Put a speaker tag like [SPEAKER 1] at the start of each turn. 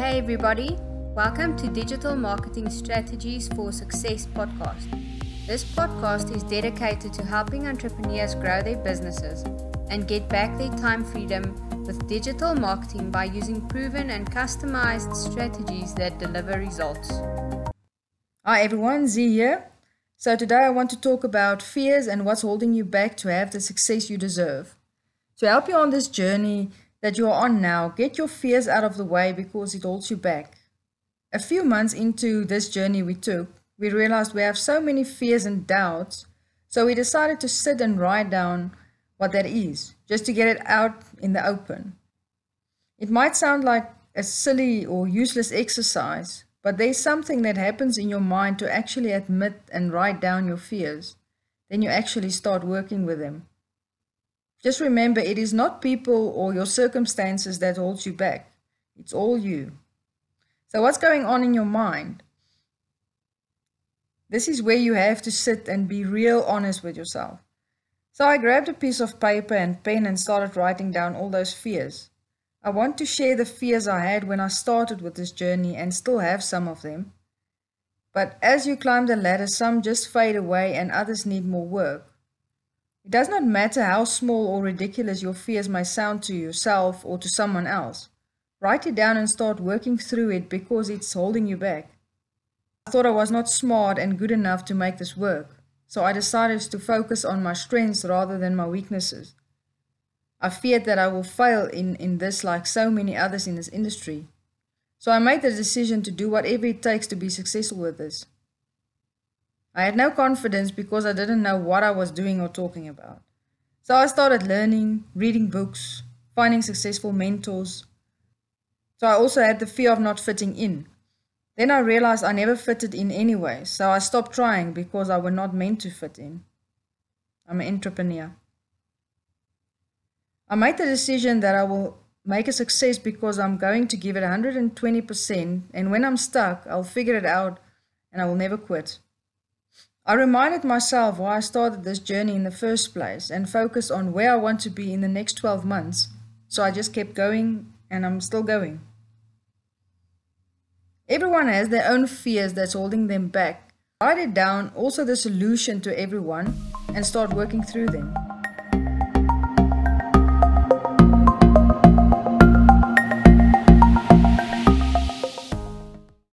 [SPEAKER 1] Hey, everybody. Welcome to Digital Marketing Strategies for Success podcast. This podcast is dedicated to helping entrepreneurs grow their businesses and get back their time freedom with digital marketing by using proven and customized strategies that deliver results.
[SPEAKER 2] Hi everyone, Z here. So today I want to talk about fears and what's holding you back to have the success you deserve. To help you on this journey that you are on now, get your fears out of the way because it holds you back. A few months into this journey we took, we realized we have so many fears and doubts, so we decided to sit and write down what that is, just to get it out in the open. It might sound like a silly or useless exercise, but there's something that happens in your mind to actually admit and write down your fears. Then you actually start working with them. Just remember, it is not people or your circumstances that holds you back. It's all you. So what's going on in your mind? This is where you have to sit and be real honest with yourself. So I grabbed a piece of paper and pen and started writing down all those fears. I want to share the fears I had when I started with this journey and still have some of them. But as you climb the ladder, some just fade away and others need more work. It does not matter how small or ridiculous your fears may sound to yourself or to someone else. Write it down and start working through it because it's holding you back. I thought I was not smart and good enough to make this work, so I decided to focus on my strengths rather than my weaknesses. I feared that I will fail in, in this like so many others in this industry. So I made the decision to do whatever it takes to be successful with this. I had no confidence because I didn't know what I was doing or talking about. So I started learning, reading books, finding successful mentors. So I also had the fear of not fitting in. Then I realized I never fitted in anyway, so I stopped trying because I was not meant to fit in. I'm an entrepreneur. I made the decision that I will make a success because I'm going to give it 120%, and when I'm stuck, I'll figure it out and I will never quit. I reminded myself why I started this journey in the first place and focused on where I want to be in the next 12 months. So I just kept going and I'm still going. Everyone has their own fears that's holding them back. Write it down, also the solution to everyone, and start working through them.